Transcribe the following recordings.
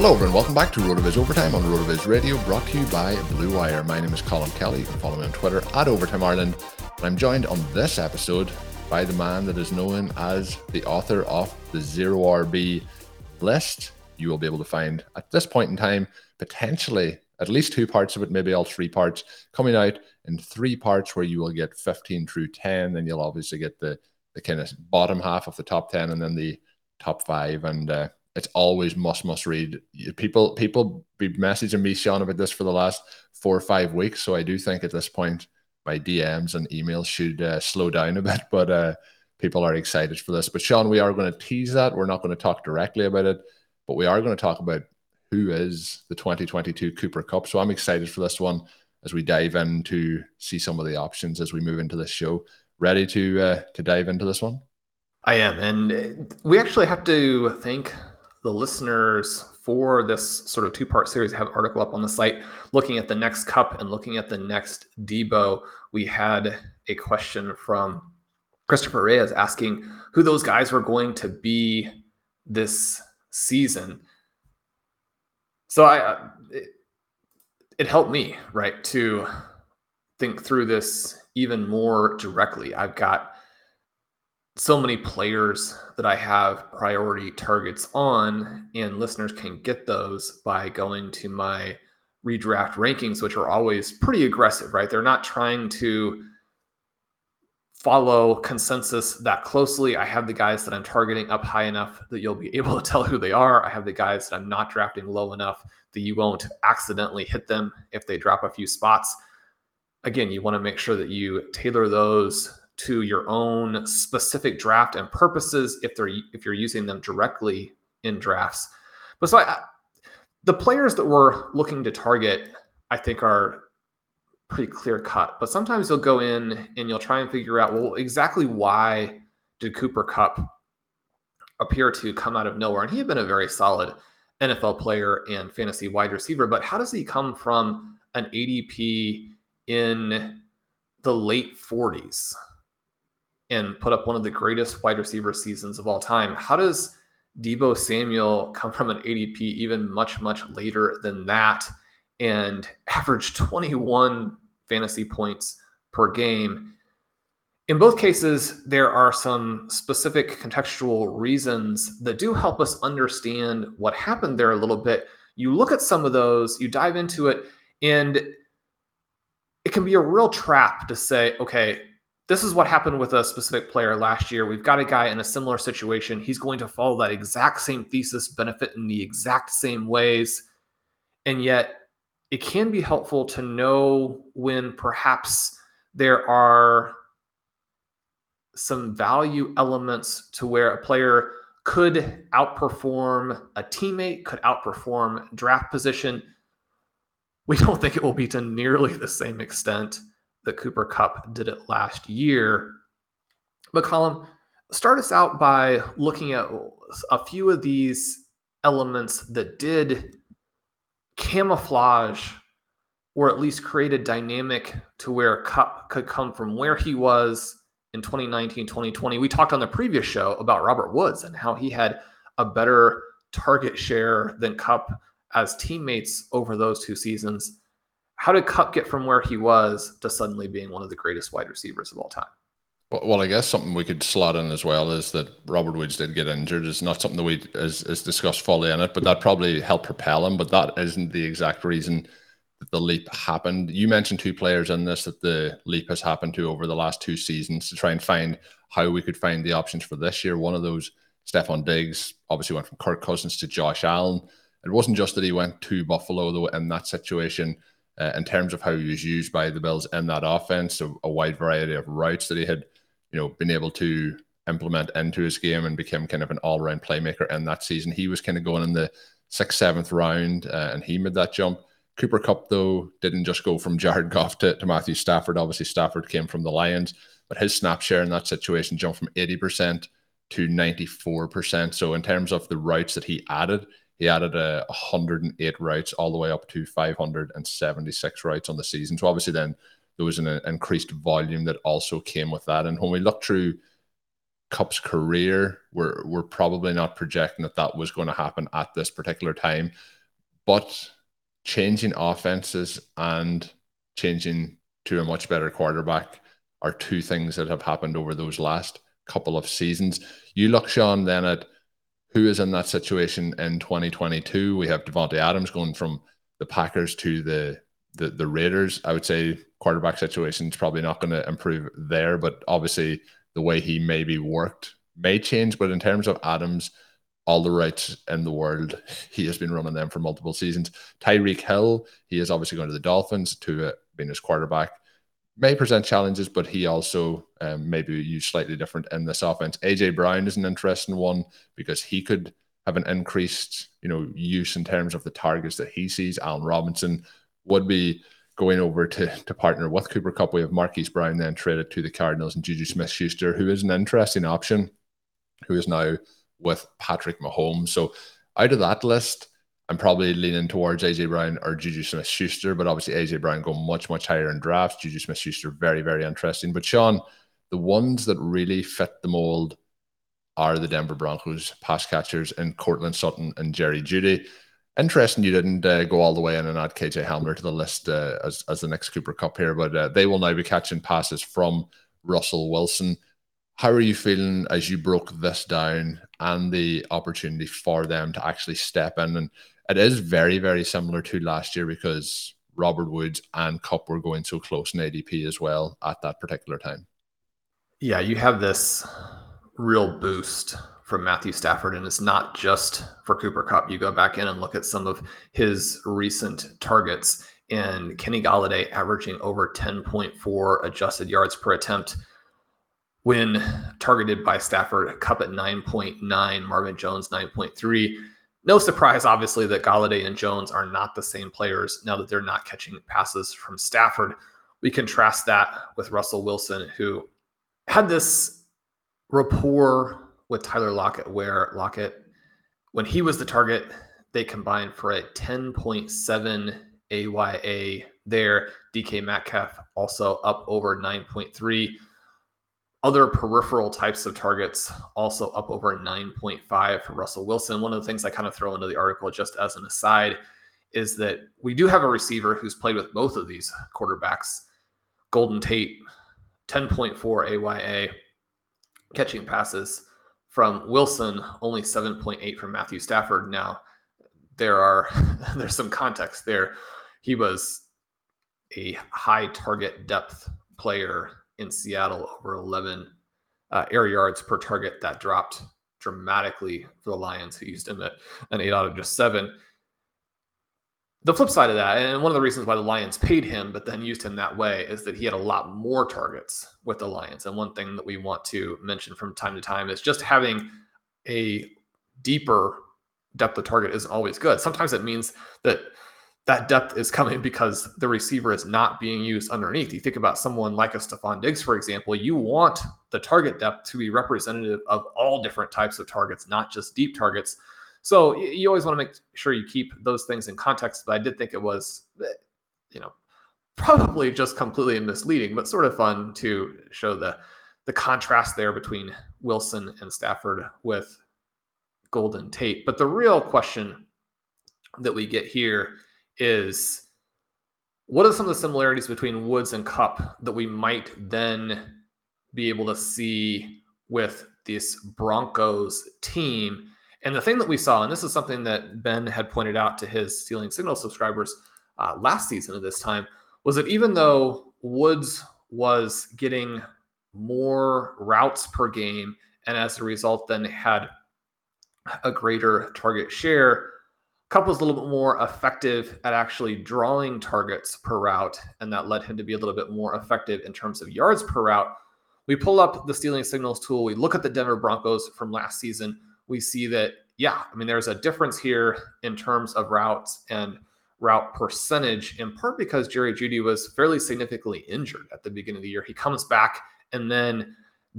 Hello, everyone. Welcome back to RotoViz Overtime on RotoViz Radio, brought to you by Blue Wire. My name is Colin Kelly. You can follow me on Twitter at Overtime Ireland. And I'm joined on this episode by the man that is known as the author of the Zero RB list. You will be able to find at this point in time, potentially at least two parts of it, maybe all three parts, coming out in three parts where you will get 15 through 10. Then you'll obviously get the, the kind of bottom half of the top 10 and then the top five. And uh, it's always must, must read. People, people be messaging me, Sean, about this for the last four or five weeks. So I do think at this point, my DMs and emails should uh, slow down a bit, but uh, people are excited for this. But Sean, we are going to tease that. We're not going to talk directly about it, but we are going to talk about who is the 2022 Cooper Kupp. So I'm excited for this one as we dive in to see some of the options as we move into this show. Ready to uh, to dive into this one? I am, and we actually have to thank the listeners for this sort of two-part series. I have article up on the site looking at the next Kupp and looking at the next Deebo. We had a question from Christopher Reyes asking who those guys were going to be this season. So I, uh, it, it helped me right to think through this even more directly. I've got so many players that I have priority targets on, and listeners can get those by going to my redraft rankings, which are always pretty aggressive, right? They're not trying to follow consensus that closely. I have the guys that I'm targeting up high enough that you'll be able to tell who they are. I have the guys that I'm not drafting low enough that you won't accidentally hit them if they drop a few spots. Again, you want to make sure that you tailor those to your own specific draft and purposes if they're if you're using them directly in drafts. But so I, the players that we're looking to target, I think, are pretty clear cut. But sometimes you'll go in and you'll try and figure out, well, exactly why did Cooper Kupp appear to come out of nowhere? And he had been a very solid NFL player and fantasy wide receiver, but how does he come from an ADP in the late 40s? And put up one of the greatest wide receiver seasons of all time. How does Deebo Samuel come from an ADP even much, much later than that and average 21 fantasy points per game? In both cases, there are some specific contextual reasons that do help us understand what happened there a little bit. You look at some of those, you dive into it, and it can be a real trap to say, okay, this is what happened with a specific player last year. We've got a guy in a similar situation. He's going to follow that exact same thesis, benefit in the exact same ways. And yet, it can be helpful to know when perhaps there are some value elements to where a player could outperform a teammate, could outperform draft position. We don't think it will be to nearly the same extent that Cooper Kupp did it last year. But Colin, start us out by looking at a few of these elements that did camouflage or at least create a dynamic to where Kupp could come from where he was in 2019, 2020. We talked on the previous show about Robert Woods and how he had a better target share than Kupp as teammates over those two seasons. How did Kupp get from where he was to suddenly being one of the greatest wide receivers of all time? Well, I guess something we could slot in as well is that Robert Woods did get injured. It's not something that we is discussed fully in it, but that probably helped propel him. But that isn't the exact reason that the leap happened. You mentioned two players in this that the leap has happened to over the last two seasons to try and find how we could find the options for this year. One of those, Stefon Diggs, obviously went from Kirk Cousins to Josh Allen. It wasn't just that he went to Buffalo though in that situation. Uh, in terms of how he was used by the Bills in that offense, a, wide variety of routes that he had you know, been able to implement into his game and become kind of an all round playmaker in that season. He was kind of going in the sixth, seventh round, uh, and he made that jump. Cooper Kupp, though, didn't just go from Jared Goff to, to Matthew Stafford. Obviously, Stafford came from the Lions, but his snap share in that situation jumped from 80% to 94%. So, in terms of the routes that he added, he added a 108 routes all the way up to 576 routes on the season. So, obviously, then there was an uh, increased volume that also came with that. And when we look through Kupp's career, we're we're probably not projecting that that was going to happen at this particular time, but changing offenses and changing to a much better quarterback are two things that have happened over those last couple of seasons. You look, Sean, then at who is in that situation in 2022. We have Davante Adams going from the Packers to the the, the Raiders. I would say quarterback situation is probably not going to improve there, but obviously the way he maybe worked may change. But in terms of Adams, all the rights in the world, he has been running them for multiple seasons. Tyreek Hill, he is obviously going to the Dolphins to uh, being his quarterback. May present challenges, but he also um, maybe used slightly different in this offense. AJ Brown is an interesting one because he could have an increased, you know, use in terms of the targets that he sees. Allen Robinson would be going over to, to partner with Cooper Kupp. We have Marquise Brown then traded to the Cardinals and Juju Smith Schuster, who is an interesting option, who is now with Patrick Mahomes. So out of that list, I'm probably leaning towards AJ Brown or Juju Smith Schuster, but obviously AJ Brown go much, much higher in drafts. Juju Smith Schuster, very, very interesting. But Sean, the ones that really fit the mold are the Denver Broncos pass catchers and Courtland Sutton and Jerry Jeudy. Interesting you didn't uh, go all the way in and add KJ Hamler to the list uh, as, as the next Cooper Kupp here, but uh, they will now be catching passes from Russell Wilson. How are you feeling as you broke this down and the opportunity for them to actually step in? And it is very, very similar to last year because Robert Woods and Kupp were going so close in ADP as well at that particular time. Yeah, you have this real boost from Matthew Stafford, and it's not just for Cooper Kupp. You go back in and look at some of his recent targets, and Kenny Golladay averaging over 10.4 adjusted yards per attempt when targeted by Stafford. Kupp at 9.9, Marvin Jones 9.3. No surprise, obviously, that Golladay and Jones are not the same players now that they're not catching passes from Stafford. We contrast that with Russell Wilson, who had this rapport with Tyler Lockett, where Lockett, when he was the target, they combined for a 10.7 AYA there. DK Metcalf also up over 9.3. Other peripheral types of targets also up over 9.5 for Russell Wilson. One of the things I kind of throw into the article, just as an aside, is that we do have a receiver who's played with both of these quarterbacks. Golden Tate, 10.4 AYA, catching passes from Wilson, only 7.8 from Matthew Stafford. Now, there are there's some context there. He was a high target depth player in Seattle, over 11 uh, air yards per target. That dropped dramatically for the Lions, who used him at an eight out of just seven the flip side of that, and one of the reasons why the Lions paid him, but then used him that way, is that he had a lot more targets with the Lions. And one thing that we want to mention from time to time is just having a deeper depth of target isn't always good. Sometimes it means that that depth is coming because the receiver is not being used underneath. You think about someone like a Stefon Diggs, for example, you want the target depth to be representative of all different types of targets, not just deep targets. So you always want to make sure you keep those things in context. But I did think it was, eh, you know, probably just completely misleading, but sort of fun to show the the contrast there between Wilson and Stafford with Golden Tate. But the real question that we get here is what are some of the similarities between Woods and Kupp that we might then be able to see with this Broncos team? And the thing that we saw, and this is something that Ben had pointed out to his Stealing Signal subscribers uh, last season at this time, was that even though Woods was getting more routes per game and as a result then had a greater target share, Kupp was a little bit more effective at actually drawing targets per route, and that led him to be a little bit more effective in terms of yards per route. We pull up the stealing signals tool, we look at the Denver Broncos from last season we see that, yeah, I mean, there's a difference here in terms of routes and route percentage, in part because Jerry Jeudy was fairly significantly injured at the beginning of the year. He comes back and then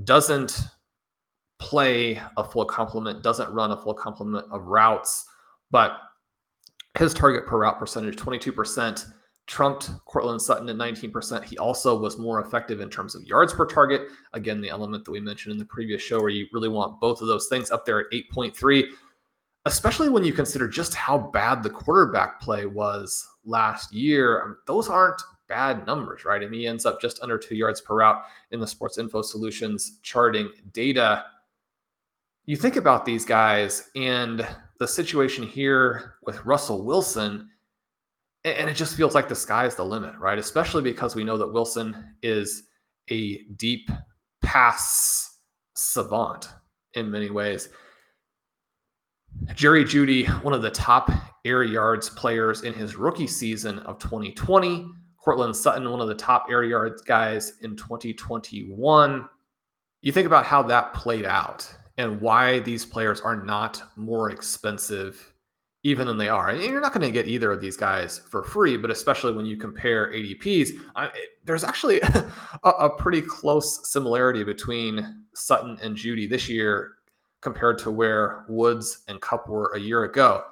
doesn't play a full complement, doesn't run a full complement of routes, but his target per route percentage, 22% trumped Courtland Sutton at 19%. He also was more effective in terms of yards per target. Again, the element that we mentioned in the previous show, where you really want both of those things up there at 8.3, especially when you consider just how bad the quarterback play was last year. I mean, those aren't bad numbers, right? Mean, he ends up just under two yards per route in the Sports Info Solutions charting data. You think about these guys and the situation here with Russell Wilson and it just feels like the sky is the limit, right? Especially because we know that Wilson is a deep pass savant in many ways. Jerry Jeudy, one of the top air yards players in his rookie season of 2020. Courtland Sutton, one of the top air yards guys in 2021. You think about how that played out and why these players are not more expensive even than they are. And you're not going to get either of these guys for free, but especially when you compare ADPs, I, there's actually a, a, pretty close similarity between Sutton and Jeudy this year compared to where Woods and Kupp were a year ago.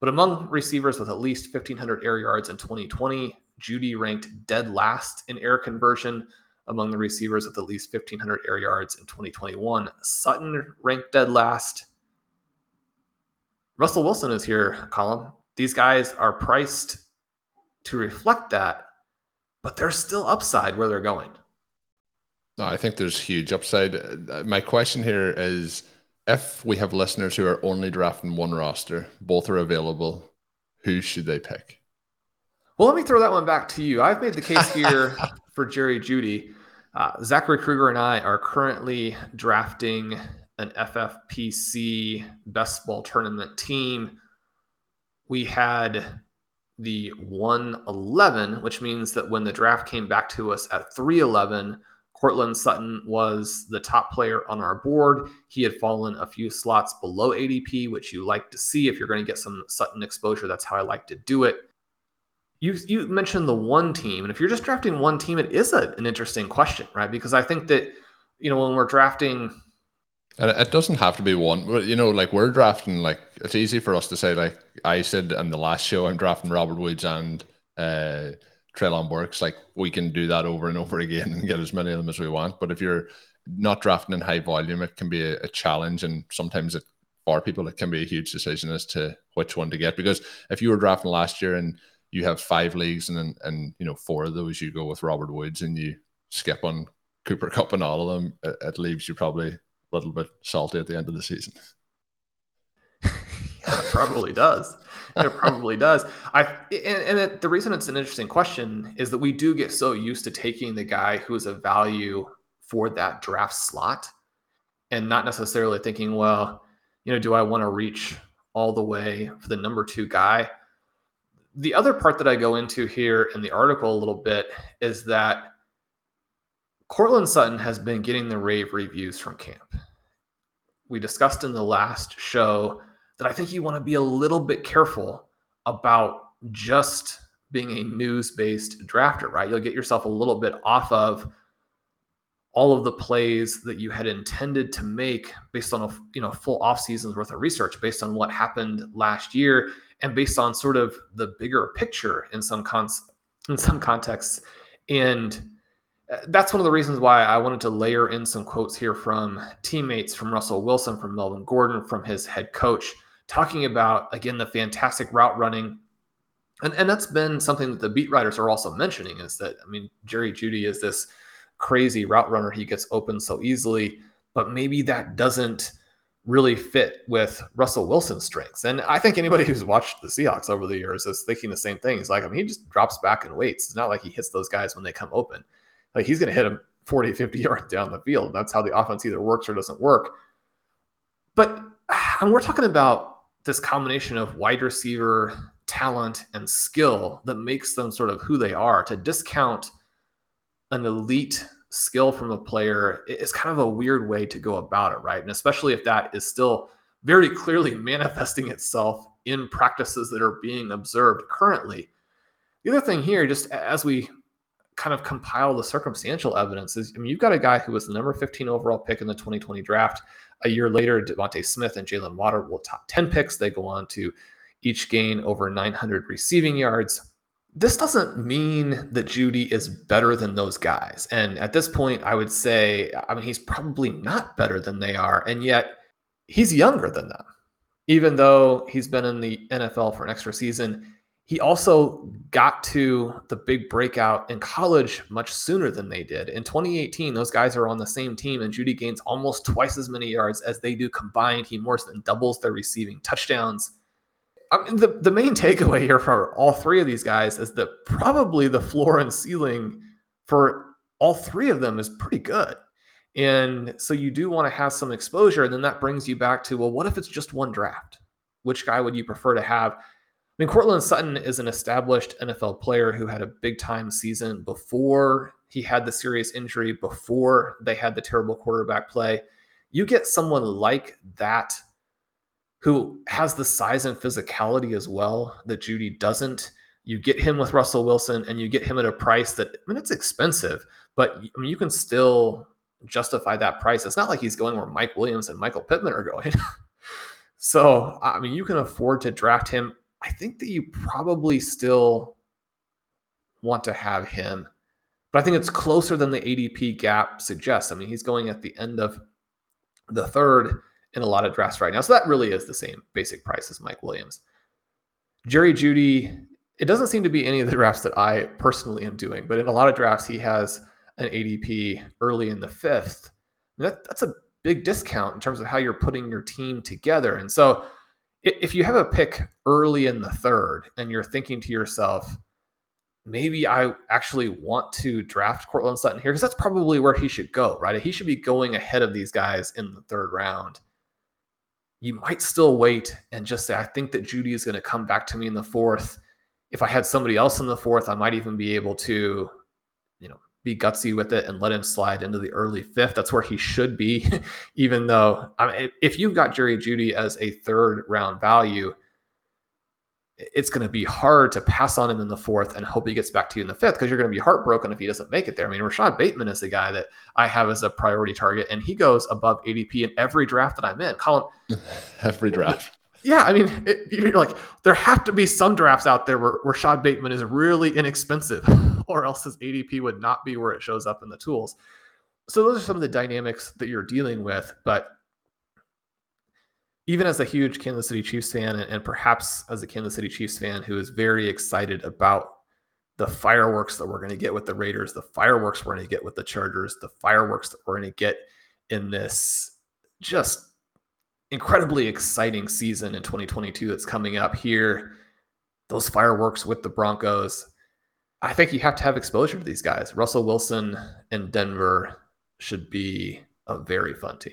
But among receivers with at least 1,500 air yards in 2020, Jeudy ranked dead last in air conversion. Among the receivers with at least 1,500 air yards in 2021, Sutton ranked dead last. Russell Wilson is here, Colin. These guys are priced to reflect that, but there's still upside where they're going. No, I think there's huge upside. My question here is if we have listeners who are only drafting one roster, both are available, who should they pick? Well, let me throw that one back to you. I've made the case here for Jerry Jeudy. Uh, Zachary Kruger and I are currently drafting an FFPC best ball tournament team. We had the 111, which means that when the draft came back to us at 311, Courtland Sutton was the top player on our board. He had fallen a few slots below ADP, which you like to see if you're going to get some Sutton exposure. That's how I like to do it. You, you mentioned the one team, and if you're just drafting one team, it is a, an interesting question, right? Because I think that you know when we're drafting and it doesn't have to be one, but you know, like we're drafting, like it's easy for us to say, like I said in the last show, I'm drafting Robert Woods and uh, Treylon Burks. Like we can do that over and over again and get as many of them as we want. But if you're not drafting in high volume, it can be a, a challenge, and sometimes it for people it can be a huge decision as to which one to get. Because if you were drafting last year and you have five leagues and and you know four of those you go with Robert Woods and you skip on Cooper Kupp and all of them, it, it leaves you probably a little bit salty at the end of the season. it probably does. It probably does. I and, and it, the reason it's an interesting question is that we do get so used to taking the guy who is a value for that draft slot, and not necessarily thinking, well, you know, do I want to reach all the way for the number two guy? The other part that I go into here in the article a little bit is that Courtland Sutton has been getting the rave reviews from camp. We discussed in the last show that I think you want to be a little bit careful about just being a news based drafter, right? You'll get yourself a little bit off of all of the plays that you had intended to make based on a you know full off season's worth of research based on what happened last year and based on sort of the bigger picture in some cons in some contexts. And uh, that's one of the reasons why I wanted to layer in some quotes here from teammates, from Russell Wilson, from Melvin Gordon, from his head coach, talking about, again, the fantastic route running. And, and that's been something that the beat writers are also mentioning is that, I mean, Jerry Jeudy is this crazy route runner. He gets open so easily, but maybe that doesn't really fit with Russell Wilson's strengths. And I think anybody who's watched the Seahawks over the years is thinking the same thing. He's like, I mean, he just drops back and waits. It's not like he hits those guys when they come open. Like he's going to hit them 40, 50 yards down the field. That's how the offense either works or doesn't work. But and we're talking about this combination of wide receiver talent and skill that makes them sort of who they are. To discount an elite skill from a player is kind of a weird way to go about it, right? And especially if that is still very clearly manifesting itself in practices that are being observed currently. The other thing here, just as we kind of compile the circumstantial evidence, is I mean, you've got a guy who was the number 15 overall pick in the 2020 draft. A year later, DeVonta Smith and Jaylen Waddle will top 10 picks. They go on to each gain over 900 receiving yards this doesn't mean that Jeudy is better than those guys. And at this point, I would say, I mean, he's probably not better than they are. And yet he's younger than them. Even though he's been in the NFL for an extra season, he also got to the big breakout in college much sooner than they did. In 2018, those guys are on the same team, and Jeudy gains almost twice as many yards as they do combined. He more than doubles their receiving touchdowns. I mean, the, the main takeaway here for all three of these guys is that probably the floor and ceiling for all three of them is pretty good. And so you do want to have some exposure. And then that brings you back to, well, what if it's just one draft? Which guy would you prefer to have? I mean, Courtland Sutton is an established NFL player who had a big time season before he had the serious injury, before they had the terrible quarterback play. You get someone like that who has the size and physicality as well that Jeudy doesn't. You get him with Russell Wilson and you get him at a price that, I mean, it's expensive, but I mean, you can still justify that price. It's not like he's going where Mike Williams and Michael Pittman are going. so, I mean, you can afford to draft him. I think that you probably still want to have him, but I think it's closer than the ADP gap suggests. I mean, he's going at the end of the third in a lot of drafts right now. So that really is the same basic price as Mike Williams. Jerry Jeudy, it doesn't seem to be any of the drafts that I personally am doing, but in a lot of drafts, he has an ADP early in the fifth. That, that's a big discount in terms of how you're putting your team together. And so if you have a pick early in the third and you're thinking to yourself, maybe I actually want to draft Courtland Sutton here, because that's probably where he should go, right? He should be going ahead of these guys in the third round you might still wait and just say, I think that Jeudy is going to come back to me in the fourth. If I had somebody else in the fourth, I might even be able to, you know, be gutsy with it and let him slide into the early fifth. That's where he should be, even though I mean, if you've got Jerry Jeudy as a third round value, it's going to be hard to pass on him in the fourth and hope he gets back to you in the fifth because you're going to be heartbroken if he doesn't make it there. I mean, Rashod Bateman is the guy that I have as a priority target, and he goes above ADP in every draft that I'm in. Colin, every draft. Yeah, I mean, it, you're like there have to be some drafts out there where Rashod Bateman is really inexpensive, or else his ADP would not be where it shows up in the tools. So those are some of the dynamics that you're dealing with, but even as a huge Kansas City Chiefs fan, and, perhaps as a Kansas City Chiefs fan who is very excited about the fireworks that we're going to get with the Raiders, the fireworks we're going to get with the Chargers, the fireworks that we're going to get in this just incredibly exciting season in 2022 that's coming up here. Those fireworks with the Broncos. I think you have to have exposure to these guys. Russell Wilson and Denver should be a very fun team.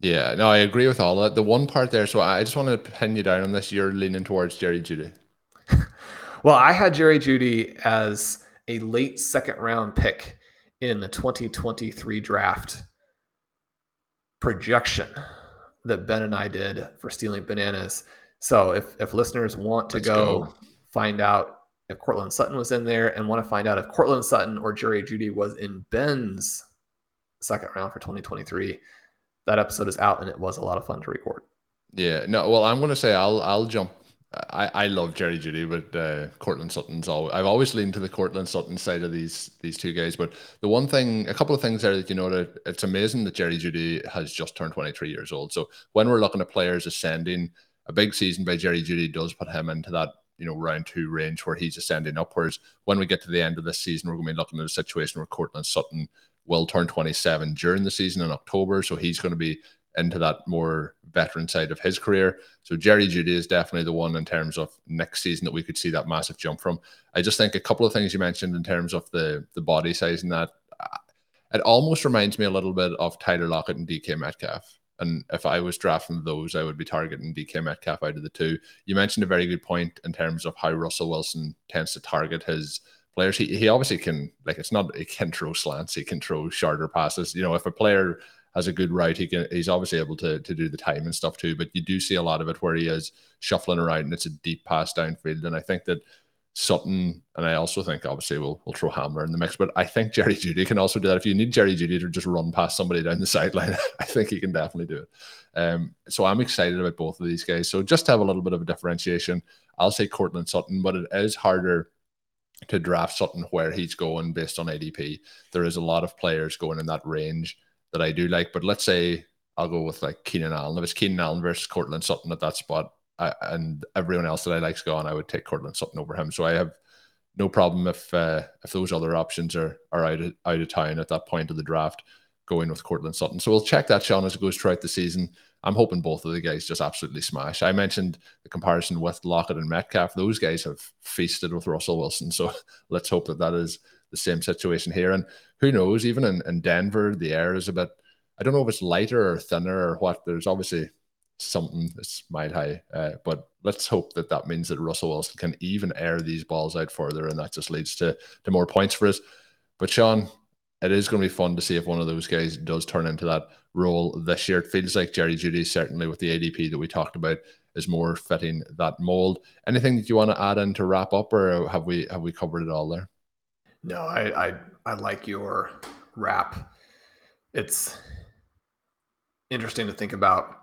Yeah, no, I agree with all of that. The one part there, so I just want to pin you down on this. You're leaning towards Jerry Jeudy. well, I had Jerry Jeudy as a late second round pick in the 2023 draft projection that Ben and I did for stealing bananas. So if if listeners want to go, go, find out if Courtland Sutton was in there and want to find out if Courtland Sutton or Jerry Jeudy was in Ben's second round for 2023 that episode is out and it was a lot of fun to record. Yeah, no, well, I'm going to say I'll I'll jump. I, I love Jerry Jeudy, but uh, Courtland Sutton's all. I've always leaned to the Courtland Sutton side of these these two guys. But the one thing, a couple of things there that you know that it's amazing that Jerry Jeudy has just turned 23 years old. So when we're looking at players ascending, a big season by Jerry Jeudy does put him into that you know round two range where he's ascending upwards. When we get to the end of this season, we're going to be looking at a situation where Courtland Sutton will turn 27 during the season in October. So he's going to be into that more veteran side of his career. So Jerry Jeudy is definitely the one in terms of next season that we could see that massive jump from. I just think a couple of things you mentioned in terms of the the body size and that uh, it almost reminds me a little bit of Tyler Lockett and DK Metcalf. And if I was drafting those, I would be targeting DK Metcalf out of the two. You mentioned a very good point in terms of how Russell Wilson tends to target his players. He, he obviously can like it's not he can throw slants, he can throw shorter passes. You know, if a player has a good route, he can he's obviously able to to do the time and stuff too. But you do see a lot of it where he is shuffling around and it's a deep pass downfield. And I think that Sutton and I also think obviously we'll we'll throw Hamler in the mix, but I think Jerry Jeudy can also do that. If you need Jerry Jeudy to just run past somebody down the sideline, I think he can definitely do it. Um, so I'm excited about both of these guys. So just to have a little bit of a differentiation, I'll say Courtland Sutton, but it is harder to draft Sutton where he's going based on ADP. There is a lot of players going in that range that I do like, but let's say I'll go with like Keenan Allen. If it's Keenan Allen versus Courtland Sutton at that spot, I, and everyone else that I like's gone, I would take Courtland Sutton over him. So I have no problem if uh, if those other options are are out of, out of town at that point of the draft, going with Courtland Sutton. So we'll check that, Sean, as it goes throughout the season. I'm hoping both of the guys just absolutely smash. I mentioned the comparison with Lockett and Metcalf. Those guys have feasted with Russell Wilson. So let's hope that that is the same situation here. And who knows, even in, in Denver, the air is a bit, I don't know if it's lighter or thinner or what. There's obviously something that's mile high. Uh, but let's hope that that means that Russell Wilson can even air these balls out further and that just leads to, to more points for us. But Sean, it is going to be fun to see if one of those guys does turn into that role this year. It feels like Jerry Jeudy, certainly with the ADP that we talked about, is more fitting that mold. Anything that you want to add in to wrap up, or have we have we covered it all there? No, I I, I like your wrap. It's interesting to think about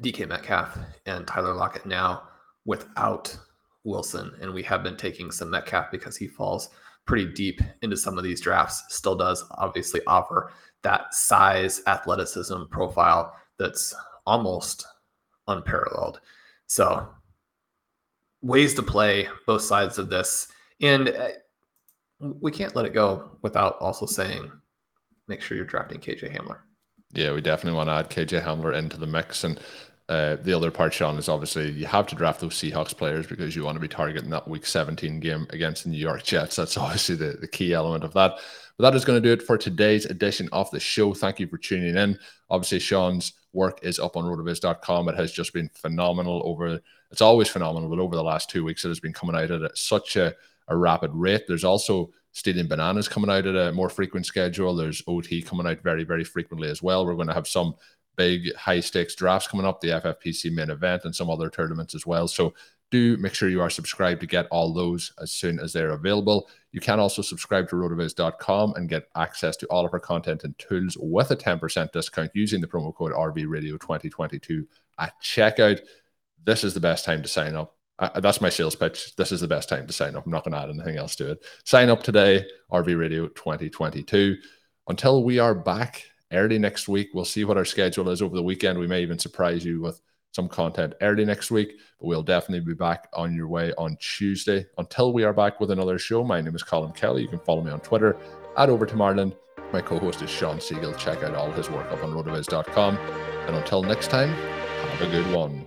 DK Metcalf and Tyler Lockett now without Wilson, and we have been taking some Metcalf because he falls pretty deep into some of these drafts. Still does obviously offer that size, athleticism profile that's almost unparalleled. So, ways to play both sides of this. And uh, we can't let it go without also saying make sure you're drafting KJ Hamler. Yeah, we definitely want to add KJ Hamler into the mix. And uh, the other part, Sean, is obviously you have to draft those Seahawks players because you want to be targeting that Week 17 game against the New York Jets. That's obviously the, the key element of that. But that is going to do it for today's edition of the show. Thank you for tuning in. Obviously, Sean's work is up on rotoviz.com. It has just been phenomenal over, it's always phenomenal, but over the last two weeks, it has been coming out at such a, a rapid rate. There's also Stealing Bananas coming out at a more frequent schedule. There's OT coming out very, very frequently as well. We're going to have some big high stakes drafts coming up, the FFPC main event, and some other tournaments as well. So do make sure you are subscribed to get all those as soon as they're available. You can also subscribe to rotoviz.com and get access to all of our content and tools with a 10% discount using the promo code RVRadio2022 at checkout. This is the best time to sign up. Uh, that's my sales pitch. This is the best time to sign up. I'm not going to add anything else to it. Sign up today, RV Radio 2022. Until we are back early next week, we'll see what our schedule is over the weekend. We may even surprise you with some content early next week, but we'll definitely be back on your way on Tuesday. Until we are back with another show, my name is Colin Kelly. You can follow me on Twitter at Over to Marlin. My co host is Shawn Siegele. Check out all his work up on rotoviz.com. And until next time, have a good one.